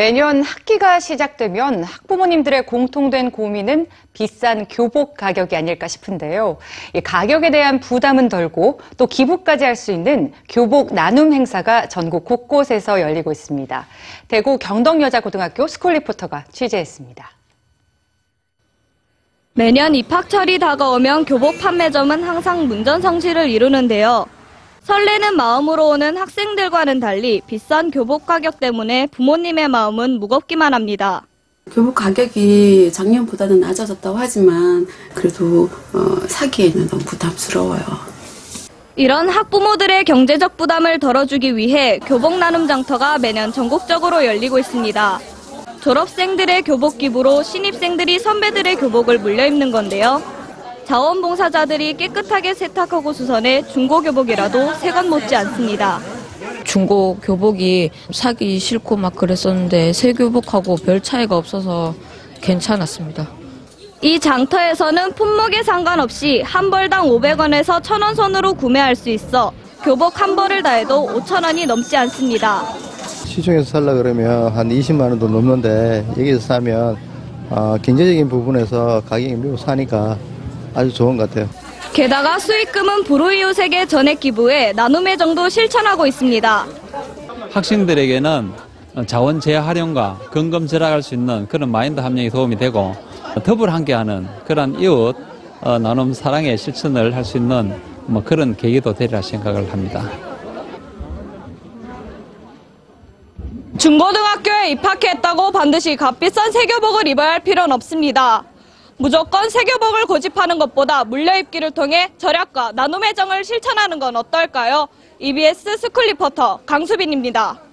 매년 학기가 시작되면 학부모님들의 공통된 고민은 비싼 교복 가격이 아닐까 싶은데요. 이 가격에 대한 부담은 덜고 또 기부까지 할 수 있는 교복 나눔 행사가 전국 곳곳에서 열리고 있습니다. 대구 경덕여자고등학교 school reporter가 취재했습니다. 매년 입학철이 다가오면 교복 판매점은 항상 문전성시를 이루는데요. 설레는 마음으로 오는 학생들과는 달리 비싼 교복 가격 때문에 부모님의 마음은 무겁기만 합니다. 교복 가격이 작년보다는 낮아졌다고 하지만 그래도 어, 사기에는 너무 부담스러워요. 이런 학부모들의 경제적 부담을 덜어주기 위해 교복 나눔 장터가 매년 전국적으로 열리고 있습니다. 졸업생들의 교복 기부로 신입생들이 선배들의 교복을 물려 입는 건데요. 자원봉사자들이 깨끗하게 세탁하고 수선해 중고 교복이라도 새것 못지 않습니다. 중고 교복이 사기 싫고 막 그랬었는데 새 교복하고 별 차이가 없어서 괜찮았습니다. 이 장터에서는 품목에 상관없이 한 벌당 500원에서 1000원 선으로 구매할 수 있어 교복 한 벌을 다 해도 5,000원이 넘지 않습니다. 시중에서 살라 그러면 한 20만 원도 넘는데 여기서 사면 어, 경제적인 부분에서 가격이 매우 싸니까 아주 좋은 것 같아요. 게다가 수익금은 불우이웃에게 전액 기부해 나눔의 정도 실천하고 있습니다. 학생들에게는 자원 재활용과 근검 절약할 수 있는 그런 마인드 함량이 도움이 되고 더불 함께하는 그런 이웃 어, 나눔 사랑의 실천을 할 수 있는 뭐 그런 계기도 되리라 생각을 합니다. 중고등학교에 입학했다고 반드시 값비싼 새교복을 입어야 할 필요는 없습니다. 무조건 새교복을 고집하는 것보다 물려입기를 통해 절약과 나눔의 정을 실천하는 건 어떨까요? EBS 스쿨 리포터 강수빈입니다.